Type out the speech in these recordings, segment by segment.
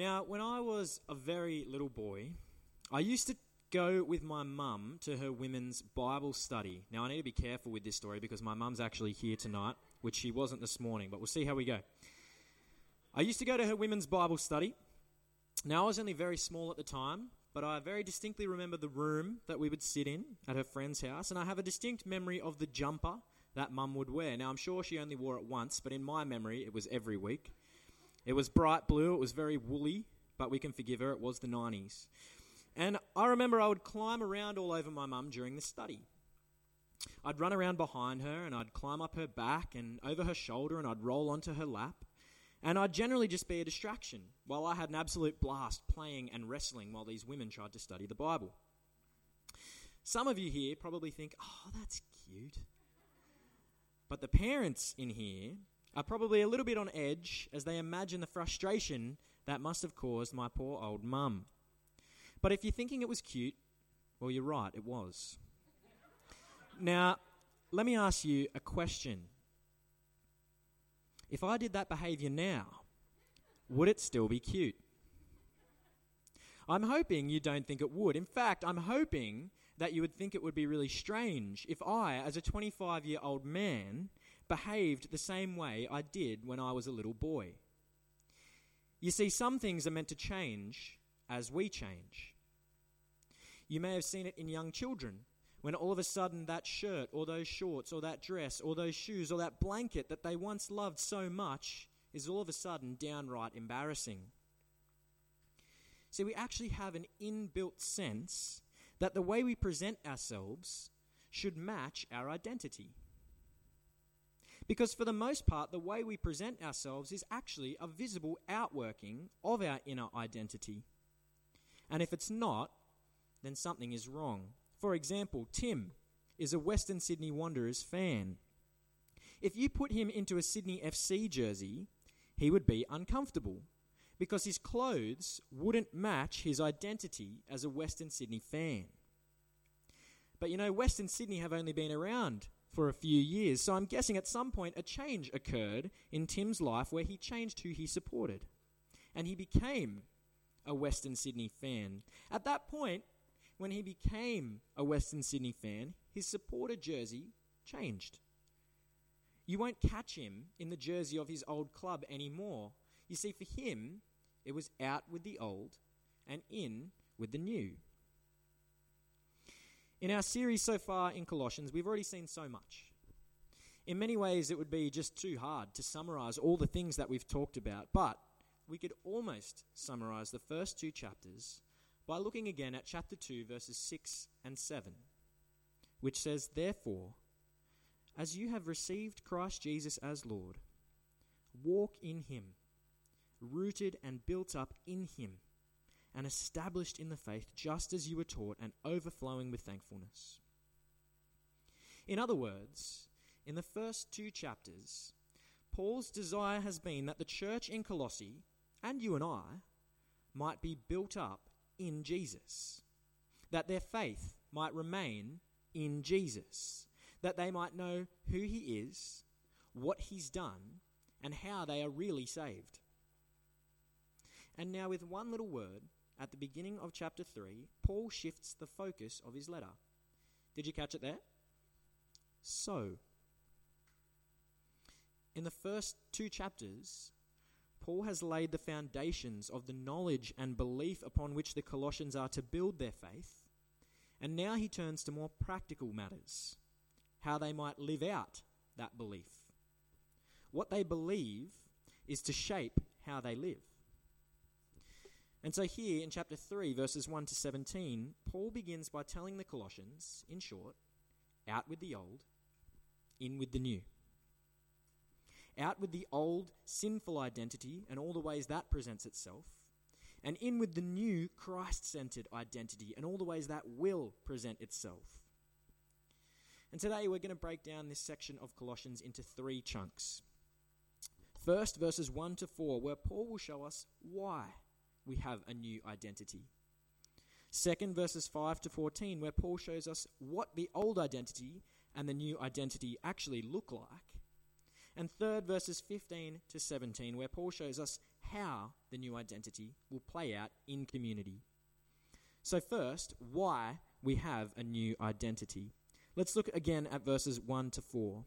Now, when I was a very little boy, I used to go with my mum to her women's Bible study. Now, I need to be careful with this story because my mum's actually here tonight, which she wasn't this morning, but we'll see how we go. I used to go to her women's Bible study. Now, I was only very small at the time, but I very distinctly remember the room that we would sit in at her friend's house, and I have a distinct memory of the jumper that mum would wear. Now, I'm sure she only wore it once, but in my memory, it was every week. It was bright blue, it was very woolly, but we can forgive her, it was the 90s. And I remember I would climb around all over my mum during the study. I'd run around behind her and I'd climb up her back and over her shoulder and I'd roll onto her lap. And I'd generally just be a distraction while I had an absolute blast playing and wrestling while these women tried to study the Bible. Some of you here probably think, oh, that's cute. But the parents in here are probably a little bit on edge as they imagine the frustration that must have caused my poor old mum. But if you're thinking it was cute, well, you're right, it was. now, let me ask you a question. If I did that behavior now, would it still be cute? I'm hoping you don't think it would. In fact, I'm hoping that you would think it would be really strange if I, as a 25 year old man, behaved the same way I did when I was a little boy. You see, some things are meant to change as we change. You may have seen it in young children when all of a sudden that shirt or those shorts or that dress or those shoes or that blanket that they once loved so much is all of a sudden downright embarrassing. See, we actually have an inbuilt sense that the way we present ourselves should match our identity. Because for the most part, the way we present ourselves is actually a visible outworking of our inner identity. And if it's not, then something is wrong. For example, Tim is a Western Sydney Wanderers fan. If you put him into a Sydney FC jersey, he would be uncomfortable because his clothes wouldn't match his identity as a Western Sydney fan. But you know, Western Sydney have only been around for a few years, so I'm guessing at some point a change occurred in Tim's life where he changed who he supported. And he became a Western Sydney fan. At that point, when he became a Western Sydney fan, his supporter jersey changed. You won't catch him in the jersey of his old club anymore. You see, for him, it was out with the old and in with the new. In our series so far in Colossians, we've already seen so much. In many ways, it would be just too hard to summarize all the things that we've talked about, but we could almost summarize the first two chapters by looking again at chapter 2, verses 6 and 7, which says, Therefore, as you have received Christ Jesus as Lord, walk in him, rooted and built up in him and established in the faith just as you were taught and overflowing with thankfulness. In other words, in the first two chapters, Paul's desire has been that the church in Colossae, and you and I, might be built up in Jesus, that their faith might remain in Jesus, that they might know who he is, what he's done, and how they are really saved. And now, with one little word, at the beginning of chapter 3, Paul shifts the focus of his letter. Did you catch it there? So, in the first two chapters, Paul has laid the foundations of the knowledge and belief upon which the Colossians are to build their faith, and now he turns to more practical matters how they might live out that belief. What they believe is to shape how they live. And so, here in chapter 3, verses 1 to 17, Paul begins by telling the Colossians, in short, out with the old, in with the new. Out with the old sinful identity and all the ways that presents itself, and in with the new Christ centered identity and all the ways that will present itself. And today we're going to break down this section of Colossians into three chunks. First, verses 1 to 4, where Paul will show us why we have a new identity. Second, verses 5 to 14, where Paul shows us what the old identity and the new identity actually look like. And third, verses 15 to 17, where Paul shows us how the new identity will play out in community. So, first, why we have a new identity. Let's look again at verses 1 to 4.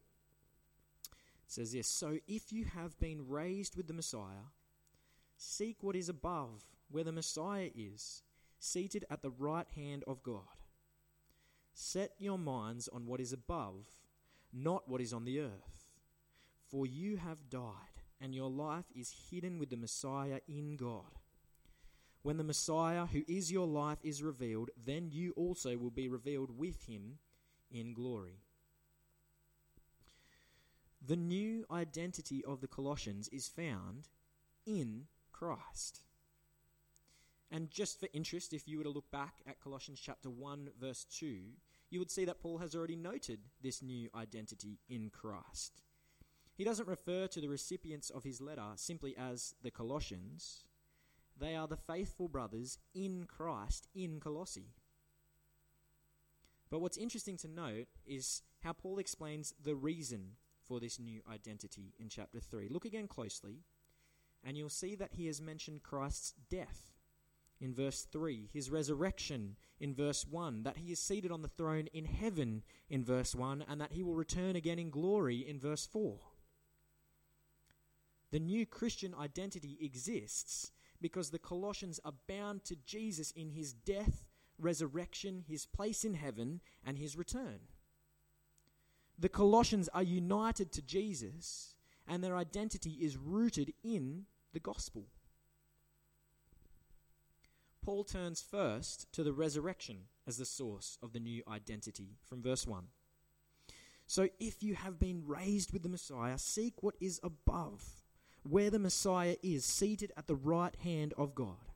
It says this So if you have been raised with the Messiah, seek what is above, where the Messiah is, seated at the right hand of God. Set your minds on what is above, not what is on the earth. For you have died, and your life is hidden with the Messiah in God. When the Messiah, who is your life, is revealed, then you also will be revealed with him in glory. The new identity of the Colossians is found in Christ. And just for interest, if you were to look back at Colossians chapter 1, verse 2, you would see that Paul has already noted this new identity in Christ. He doesn't refer to the recipients of his letter simply as the Colossians, they are the faithful brothers in Christ in Colossae. But what's interesting to note is how Paul explains the reason for this new identity in chapter 3. Look again closely, and you'll see that he has mentioned Christ's death in verse 3, his resurrection in verse 1, that he is seated on the throne in heaven in verse 1, and that he will return again in glory in verse 4. The new Christian identity exists because the Colossians are bound to Jesus in his death, resurrection, his place in heaven, and his return. The Colossians are united to Jesus, and their identity is rooted in the gospel. Paul turns first to the resurrection as the source of the new identity from verse 1. So if you have been raised with the Messiah, seek what is above where the Messiah is, seated at the right hand of God.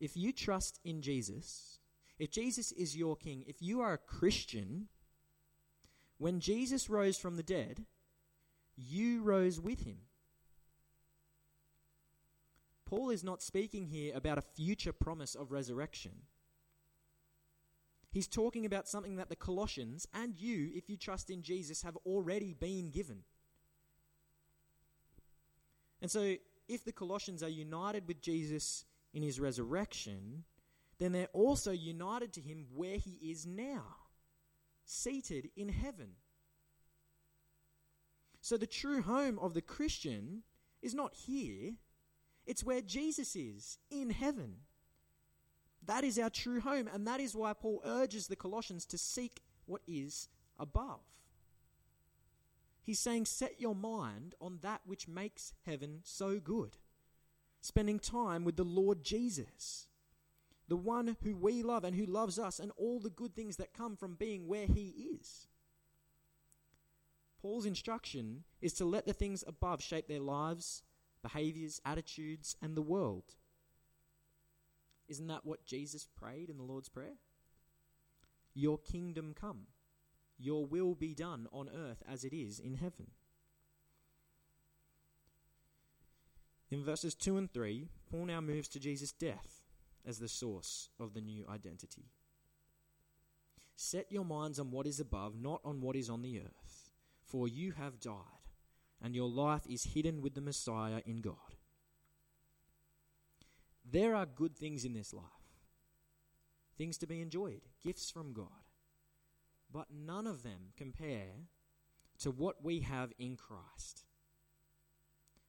If you trust in Jesus, if Jesus is your king, if you are a Christian, when Jesus rose from the dead, you rose with him. Paul is not speaking here about a future promise of resurrection. He's talking about something that the Colossians and you, if you trust in Jesus, have already been given. And so, if the Colossians are united with Jesus in his resurrection, then they're also united to him where he is now, seated in heaven. So, the true home of the Christian is not here, it's where Jesus is, in heaven. That is our true home, and that is why Paul urges the Colossians to seek what is above. He's saying, set your mind on that which makes heaven so good. Spending time with the Lord Jesus, the one who we love and who loves us, and all the good things that come from being where he is. Paul's instruction is to let the things above shape their lives, behaviors, attitudes, and the world. Isn't that what Jesus prayed in the Lord's Prayer? Your kingdom come. Your will be done on earth as it is in heaven. In verses 2 and 3, Paul now moves to Jesus' death as the source of the new identity. Set your minds on what is above, not on what is on the earth, for you have died, and your life is hidden with the Messiah in God. There are good things in this life, things to be enjoyed, gifts from God but none of them compare to what we have in Christ.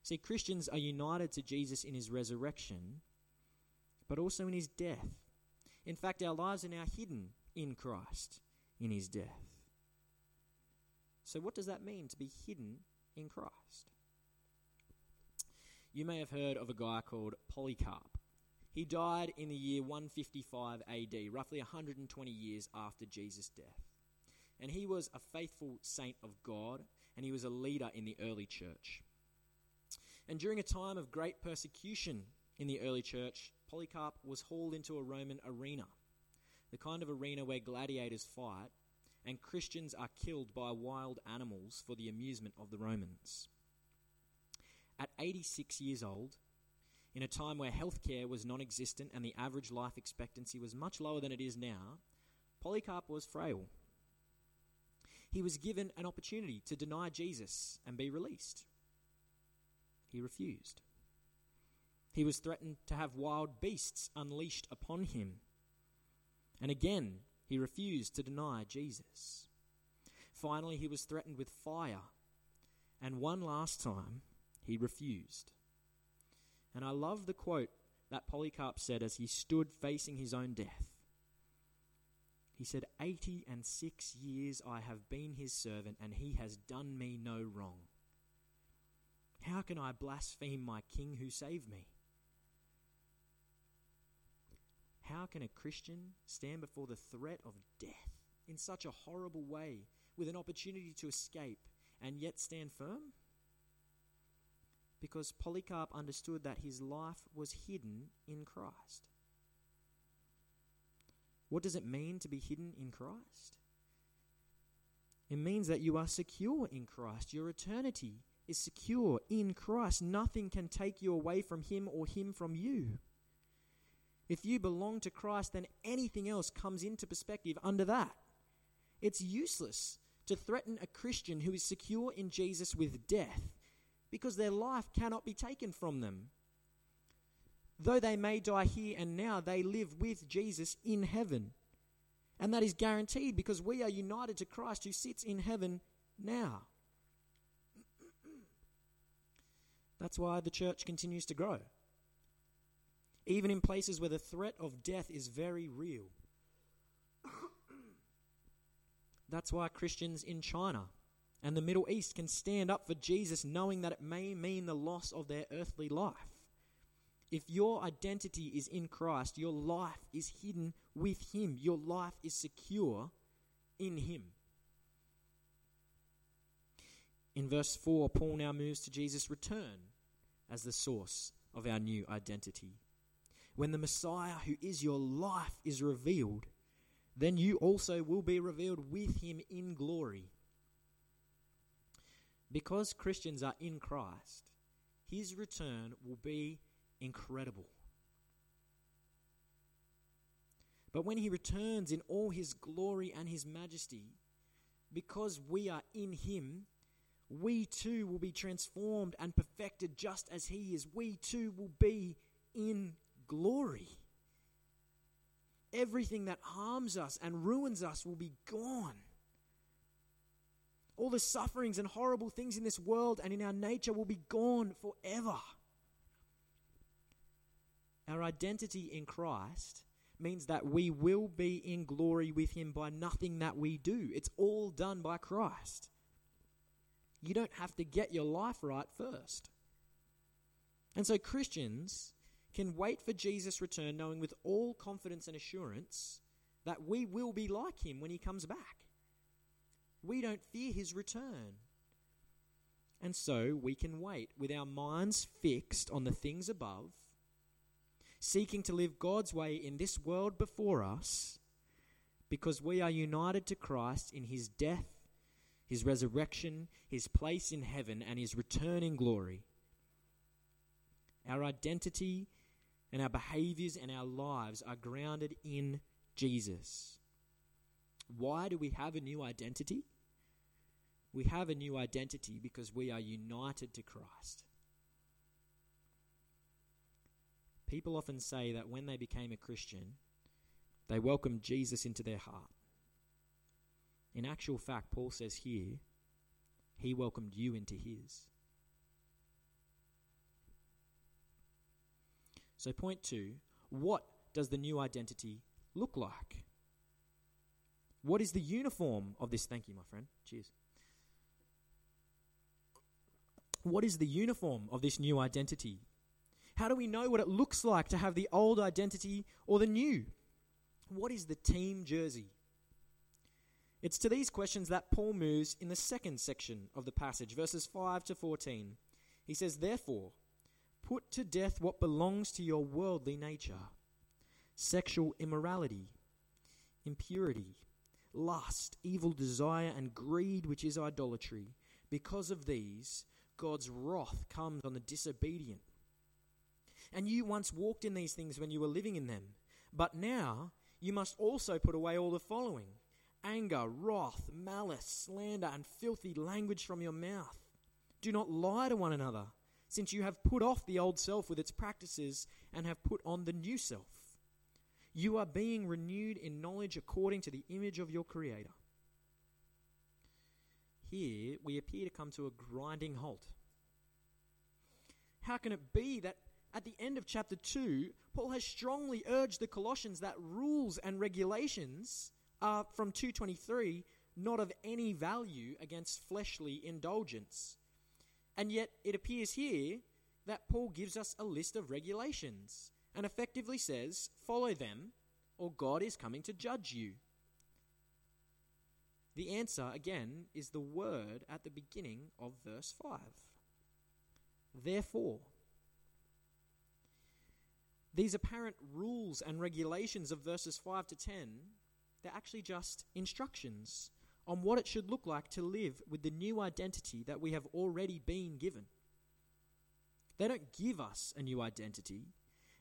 See, Christians are united to Jesus in his resurrection, but also in his death. In fact, our lives are now hidden in Christ in his death. So, what does that mean to be hidden in Christ? You may have heard of a guy called Polycarp. He died in the year 155 AD, roughly 120 years after Jesus' death. And he was a faithful saint of God, and he was a leader in the early church. And during a time of great persecution in the early church, Polycarp was hauled into a Roman arena, the kind of arena where gladiators fight and Christians are killed by wild animals for the amusement of the Romans. At 86 years old, in a time where healthcare was non existent and the average life expectancy was much lower than it is now, Polycarp was frail he was given an opportunity to deny Jesus and be released. He refused. He was threatened to have wild beasts unleashed upon him. And again, he refused to deny Jesus. Finally, he was threatened with fire. And one last time, he refused. And I love the quote that Polycarp said as he stood facing his own death. He said, Eighty and six years I have been his servant, and he has done me no wrong. How can I blaspheme my king who saved me? How can a Christian stand before the threat of death in such a horrible way with an opportunity to escape and yet stand firm? Because Polycarp understood that his life was hidden in Christ. What does it mean to be hidden in Christ? It means that you are secure in Christ. Your eternity is secure in Christ. Nothing can take you away from Him or Him from you. If you belong to Christ, then anything else comes into perspective under that. It's useless to threaten a Christian who is secure in Jesus with death because their life cannot be taken from them. Though they may die here and now, they live with Jesus in heaven. And that is guaranteed because we are united to Christ who sits in heaven now. That's why the church continues to grow even in places where the threat of death is very real. That's why Christians in China and the Middle East can stand up for Jesus knowing that it may mean the loss of their earthly life. If your identity is in Christ, your life is hidden with Him, your life is secure in Him. In verse 4, Paul now moves to Jesus' return as the source of our new identity. When the Messiah, who is your life, is revealed, then you also will be revealed with him in glory. Because Christians are in Christ, his return will be incredible. But when he returns in all his glory and his majesty, because we are in him, we too will be transformed and perfected just as he is. We too will be in glory. Everything that harms us and ruins us will be gone. All the sufferings and horrible things in this world and in our nature will be gone forever. Our identity in Christ means that we will be in glory with Him by nothing that we do. It's all done by Christ. You don't have to get your life right first. And so, Christians can wait for Jesus' return, knowing with all confidence and assurance that we will be like him when he comes back. We don't fear his return. And so we can wait with our minds fixed on the things above, seeking to live God's way in this world before us, because we are united to Christ in his death, his resurrection, his place in heaven, and his return in glory. Our identity and our behaviors and our lives are grounded in Jesus. Why do we have a new identity? We have a new identity because we are united to Christ. People often say that when they became a Christian, they welcomed Jesus into their heart. In actual fact, Paul says here, he welcomed you into his. So, point two what does the new identity look like? What is the uniform of this? Thank you, my friend. Cheers. What is the uniform of this new identity? How do we know what it looks like to have the old identity or the new? What is the team jersey? It's to these questions that Paul moves in the second section of the passage, verses 5 to 14. He says, Therefore, Put to death what belongs to your worldly nature sexual immorality, impurity, lust, evil desire, and greed, which is idolatry. Because of these, God's wrath comes on the disobedient. And you once walked in these things when you were living in them, but now you must also put away all the following anger, wrath, malice, slander, and filthy language from your mouth. Do not lie to one another, since you have put off the old self with its practices and have put on the new self. You are being renewed in knowledge according to the image of your Creator. Here we appear to come to a grinding halt. How can it be that at the end of chapter 2, Paul has strongly urged the Colossians that rules and regulations are from 223 not of any value against fleshly indulgence. And yet it appears here that Paul gives us a list of regulations and effectively says, follow them, or God is coming to judge you. The answer, again, is the word at the beginning of verse 5. Therefore, these apparent rules and regulations of verses 5 to 10, they're actually just instructions on what it should look like to live with the new identity that we have already been given. They don't give us a new identity,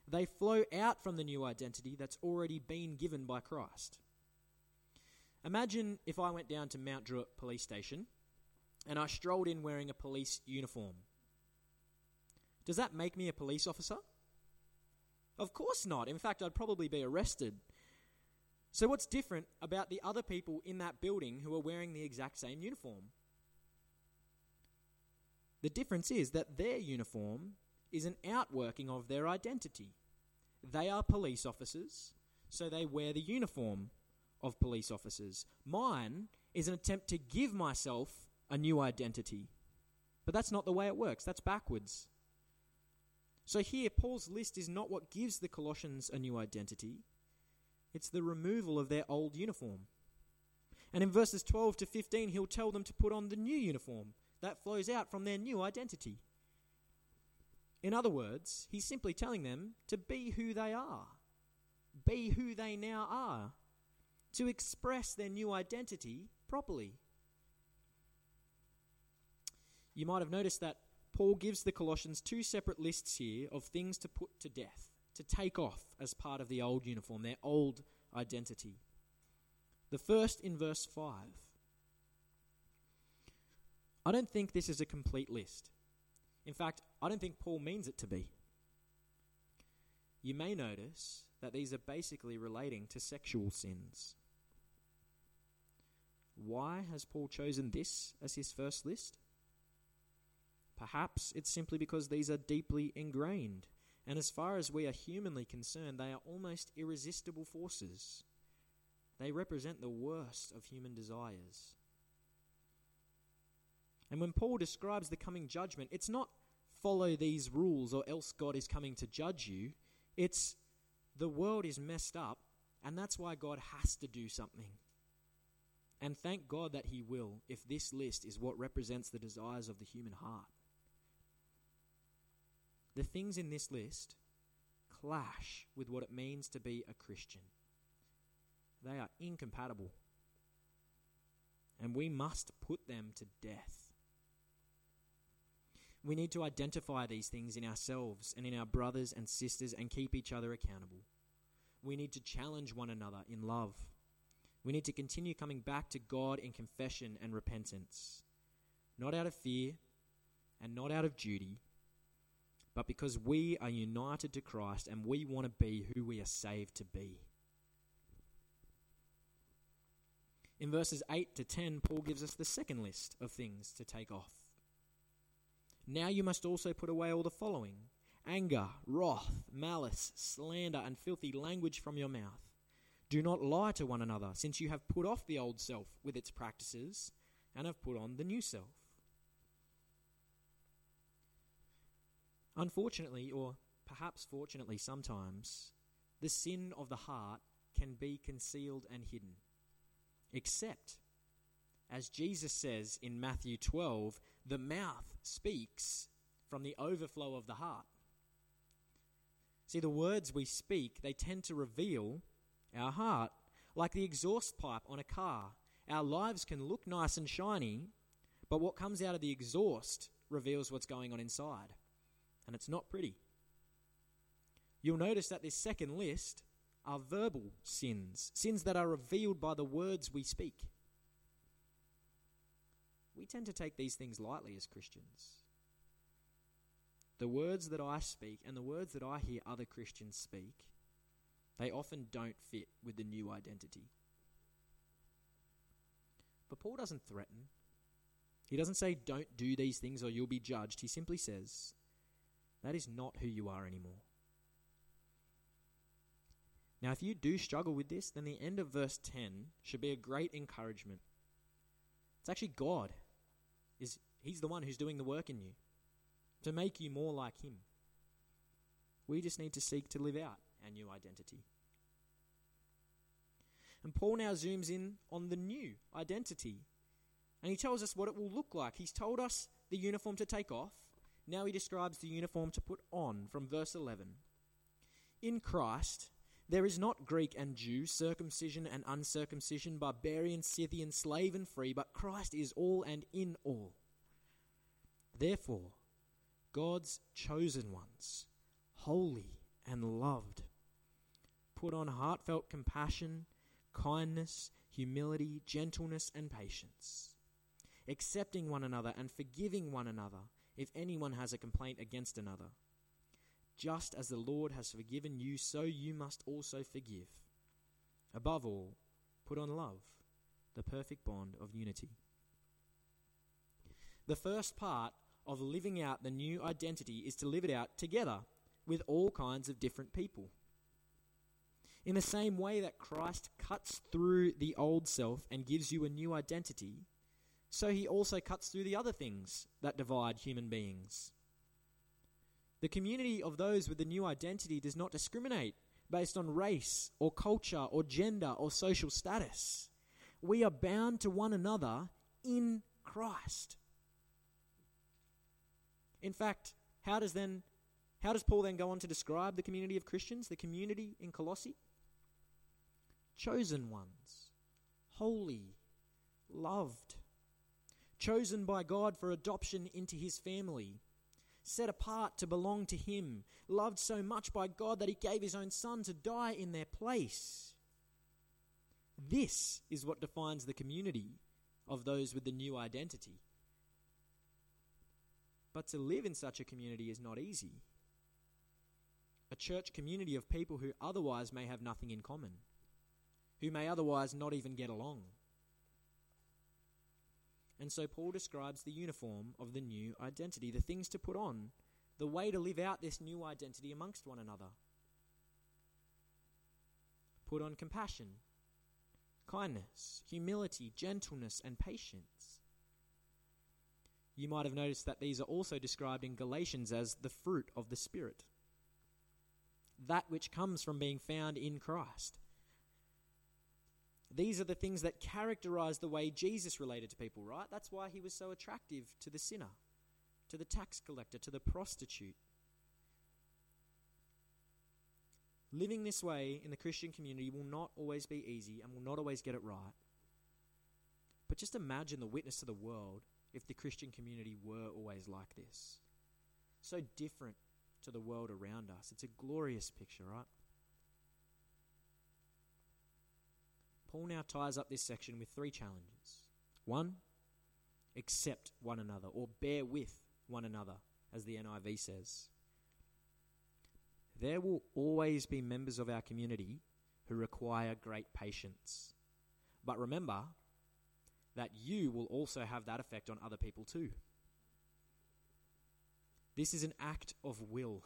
they flow out from the new identity that's already been given by Christ. Imagine if I went down to Mount Druitt Police Station and I strolled in wearing a police uniform. Does that make me a police officer? Of course not. In fact, I'd probably be arrested. So, what's different about the other people in that building who are wearing the exact same uniform? The difference is that their uniform is an outworking of their identity. They are police officers, so they wear the uniform of police officers. Mine is an attempt to give myself a new identity. But that's not the way it works, that's backwards. So here, Paul's list is not what gives the Colossians a new identity, it's the removal of their old uniform. And in verses 12 to 15, he'll tell them to put on the new uniform that flows out from their new identity. In other words, he's simply telling them to be who they are, be who they now are, to express their new identity properly. You might have noticed that Paul gives the Colossians two separate lists here of things to put to death, to take off as part of the old uniform, their old identity. The first in verse 5. I don't think this is a complete list. In fact, I don't think Paul means it to be. You may notice that these are basically relating to sexual sins. Why has Paul chosen this as his first list? Perhaps it's simply because these are deeply ingrained, and as far as we are humanly concerned, they are almost irresistible forces. They represent the worst of human desires. And when Paul describes the coming judgment, it's not follow these rules or else God is coming to judge you. It's the world is messed up, and that's why God has to do something. And thank God that He will, if this list is what represents the desires of the human heart. The things in this list clash with what it means to be a Christian. They are incompatible. And we must put them to death. We need to identify these things in ourselves and in our brothers and sisters and keep each other accountable. We need to challenge one another in love. We need to continue coming back to God in confession and repentance, not out of fear and not out of duty, but because we are united to Christ and we want to be who we are saved to be. In verses 8 to 10, Paul gives us the second list of things to take off. Now you must also put away all the following anger, wrath, malice, slander, and filthy language from your mouth. Do not lie to one another, since you have put off the old self with its practices and have put on the new self. Unfortunately, or perhaps fortunately sometimes, the sin of the heart can be concealed and hidden. Except, as Jesus says in Matthew 12, the mouth speaks from the overflow of the heart. See, the words we speak, they tend to reveal our heart. Like the exhaust pipe on a car, our lives can look nice and shiny, but what comes out of the exhaust reveals what's going on inside. And it's not pretty. You'll notice that this second list are verbal sins, sins that are revealed by the words we speak. We tend to take these things lightly as Christians. The words that I speak and the words that I hear other Christians speak, they often don't fit with the new identity. But Paul doesn't threaten. He doesn't say, don't do these things or you'll be judged. He simply says, that is not who you are anymore. Now, if you do struggle with this, then the end of verse 10 should be a great encouragement. It's actually God. Is He's the one who's doing the work in you to make you more like Him. We just need to seek to live out our new identity. And Paul now zooms in on the new identity. And he tells us what it will look like. He's told us the uniform to take off. Now he describes the uniform to put on from verse 11. In Christ, there is not Greek and Jew, circumcision and uncircumcision, barbarian, Scythian, slave and free, but Christ is all and in all. Therefore, God's chosen ones, holy and loved. Put on heartfelt compassion, kindness, humility, gentleness, and patience, accepting one another and forgiving one another if anyone has a complaint against another. Just as the Lord has forgiven you, so you must also forgive. Above all, put on love, the perfect bond of unity. The first part of living out the new identity is to live it out together with all kinds of different people. In the same way that Christ cuts through the old self and gives you a new identity, so he also cuts through the other things that divide human beings. The community of those with the new identity does not discriminate based on race or culture or gender or social status. We are bound to one another in Christ. In fact, how does then how does Paul then go on to describe the community of Christians, the community in Colossae? Chosen ones, holy, loved, chosen by God for adoption into his family, set apart to belong to him, loved so much by God that he gave his own son to die in their place. This is what defines the community of those with the new identity. But to live in such a community is not easy. A church community of people who otherwise may have nothing in common, who may otherwise not even get along. And so Paul describes the uniform of the new identity, the things to put on, the way to live out this new identity amongst one another. Put on compassion, kindness, humility, gentleness, and patience you might have noticed that these are also described in Galatians as the fruit of the Spirit. That which comes from being found in Christ. These are the things that characterize the way Jesus related to people, right? That's why he was so attractive to the sinner, to the tax collector, to the prostitute. Living this way in the Christian community will not always be easy and will not always get it right. But just imagine the witness to the world if the Christian community were always like this. So different to the world around us. It's a glorious picture, right? Paul now ties up this section with three challenges. One, accept one another or bear with one another, as the NIV says. There will always be members of our community who require great patience. But remember, that you will also have that effect on other people too. This is an act of will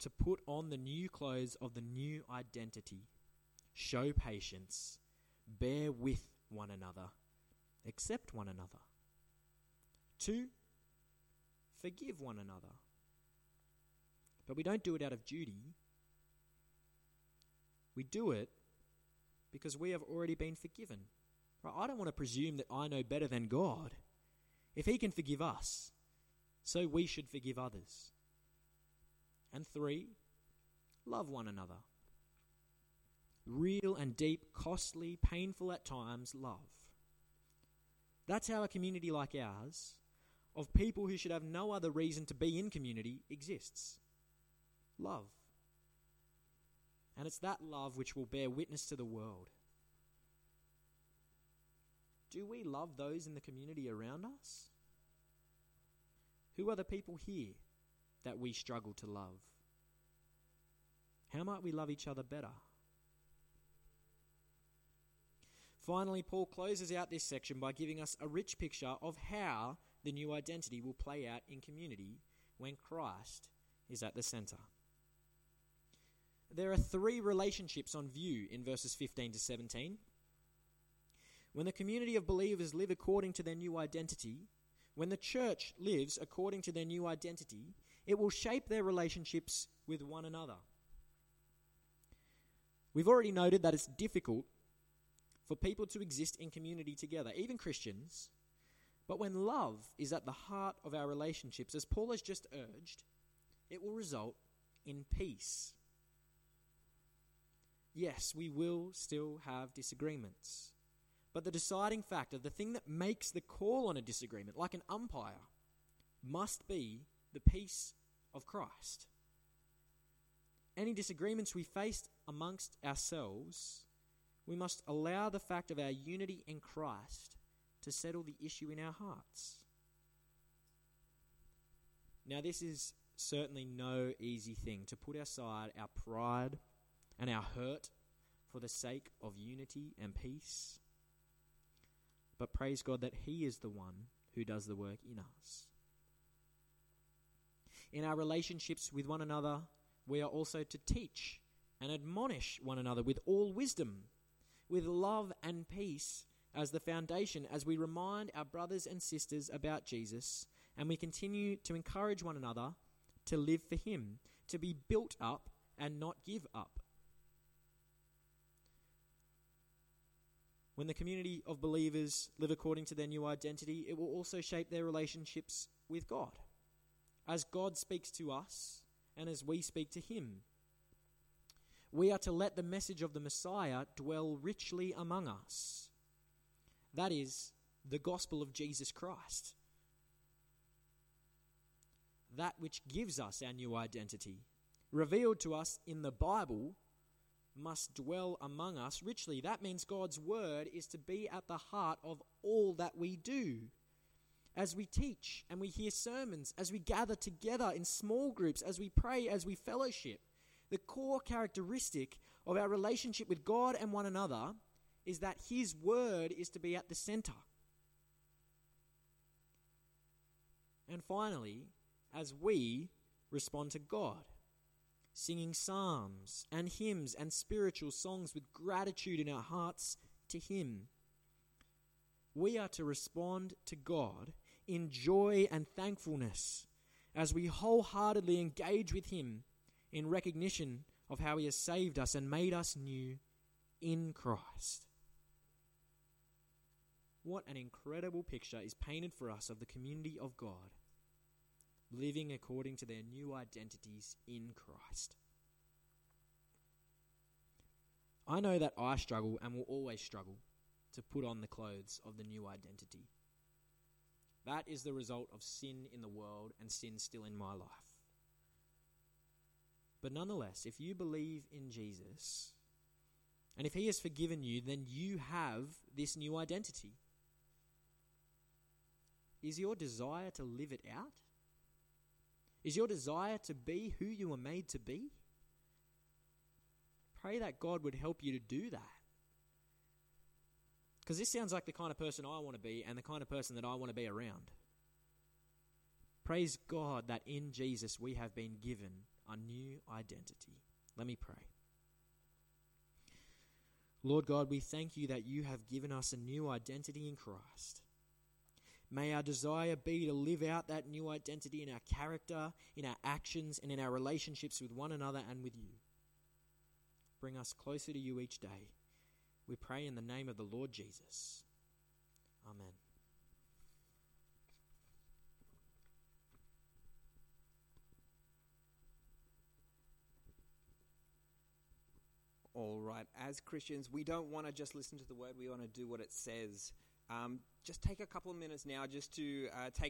to put on the new clothes of the new identity, show patience, bear with one another, accept one another. Two, forgive one another. But we don't do it out of duty. We do it because we have already been forgiven. Right? I don't want to presume that I know better than God. If He can forgive us, so we should forgive others. And three, love one another. Real and deep, costly, painful at times love. That's how a community like ours, of people who should have no other reason to be in community, exists. Love. And it's that love which will bear witness to the world. Do we love those in the community around us? Who are the people here that we struggle to love? How might we love each other better? Finally, Paul closes out this section by giving us a rich picture of how the new identity will play out in community when Christ is at the centre. There are three relationships on view in verses 15 to 17. When the community of believers live according to their new identity, when the church lives according to their new identity, it will shape their relationships with one another. We've already noted that it's difficult for people to exist in community together, even Christians. But when love is at the heart of our relationships, as Paul has just urged, it will result in peace. Yes, we will still have disagreements. But the deciding factor, the thing that makes the call on a disagreement, like an umpire, must be the peace of Christ. Any disagreements we face amongst ourselves, we must allow the fact of our unity in Christ to settle the issue in our hearts. Now, this is certainly no easy thing to put aside our pride and our hurt for the sake of unity and peace. But praise God that He is the one who does the work in us. In our relationships with one another, we are also to teach and admonish one another with all wisdom, with love and peace as the foundation, as we remind our brothers and sisters about Jesus, and we continue to encourage one another to live for Him, to be built up and not give up. When the community of believers live according to their new identity, it will also shape their relationships with God. As God speaks to us and as we speak to Him, we are to let the message of the Messiah dwell richly among us. That is the gospel of Jesus Christ. That which gives us our new identity, revealed to us in the Bible must dwell among us richly. That means God's word is to be at the heart of all that we do. As we teach and we hear sermons, as we gather together in small groups, as we pray, as we fellowship, the core characteristic of our relationship with God and one another is that His word is to be at the center. And finally, as we respond to God, singing psalms and hymns and spiritual songs with gratitude in our hearts to Him. We are to respond to God in joy and thankfulness as we wholeheartedly engage with Him in recognition of how He has saved us and made us new in Christ. What an incredible picture is painted for us of the community of God living according to their new identities in Christ. I know that I struggle and will always struggle to put on the clothes of the new identity. That is the result of sin in the world and sin still in my life. But nonetheless, if you believe in Jesus, and if He has forgiven you, then you have this new identity. Is your desire to live it out? Is your desire to be who you were made to be? Pray that God would help you to do that. Because this sounds like the kind of person I want to be and the kind of person that I want to be around. Praise God that in Jesus we have been given a new identity. Let me pray. Lord God, we thank you that you have given us a new identity in Christ. May our desire be to live out that new identity in our character, in our actions, and in our relationships with one another and with you. Bring us closer to you each day. We pray in the name of the Lord Jesus. Amen. All right, as Christians, we don't want to just listen to the word, we want to do what it says. Um, just take a couple of minutes now just to uh, take